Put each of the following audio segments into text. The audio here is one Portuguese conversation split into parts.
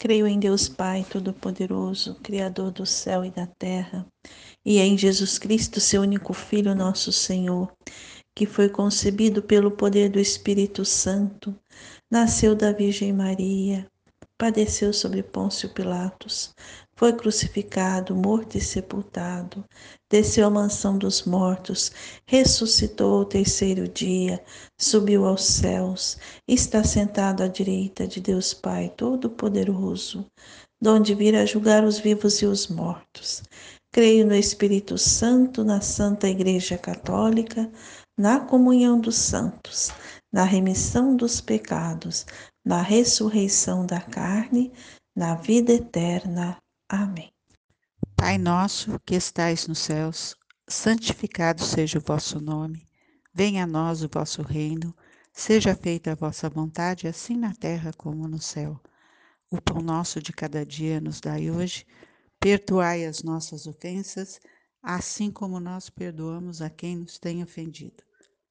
Creio em Deus Pai Todo-Poderoso, Criador do céu e da terra, e em Jesus Cristo, seu único Filho, nosso Senhor, que foi concebido pelo poder do Espírito Santo, nasceu da Virgem Maria, padeceu sobre Pôncio Pilatos, foi crucificado, morto e sepultado, desceu à mansão dos mortos, ressuscitou ao terceiro dia, subiu aos céus, está sentado à direita de Deus Pai Todo-Poderoso, donde virá julgar os vivos e os mortos. Creio no Espírito Santo, na Santa Igreja Católica, na comunhão dos santos, na remissão dos pecados, na ressurreição da carne, na vida eterna. Amém. Pai nosso que estais nos céus, santificado seja o vosso nome. Venha a nós o vosso reino. Seja feita a vossa vontade, assim na terra como no céu. O pão nosso de cada dia nos dai hoje. Perdoai as nossas ofensas, assim como nós perdoamos a quem nos tem ofendido.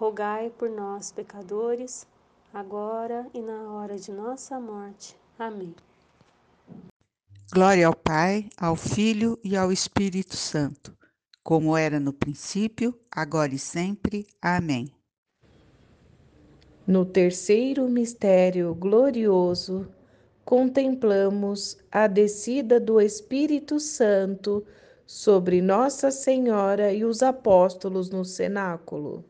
rogai por nós, pecadores, agora e na hora de nossa morte. Amém. Glória ao Pai, ao Filho e ao Espírito Santo, como era no princípio, agora e sempre. Amém. No terceiro mistério glorioso, contemplamos a descida do Espírito Santo sobre Nossa Senhora e os apóstolos no cenáculo.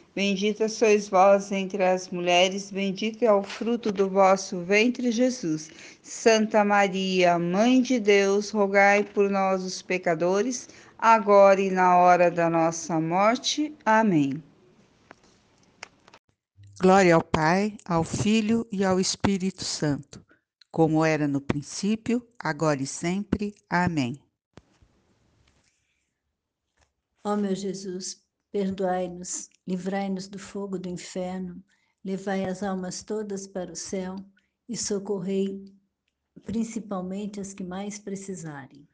Bendita sois vós entre as mulheres, bendito é o fruto do vosso ventre, Jesus. Santa Maria, Mãe de Deus, rogai por nós, os pecadores, agora e na hora da nossa morte. Amém. Glória ao Pai, ao Filho e ao Espírito Santo, como era no princípio, agora e sempre. Amém. Ó meu Jesus, Perdoai-nos, livrai-nos do fogo do inferno, levai as almas todas para o céu e socorrei principalmente as que mais precisarem.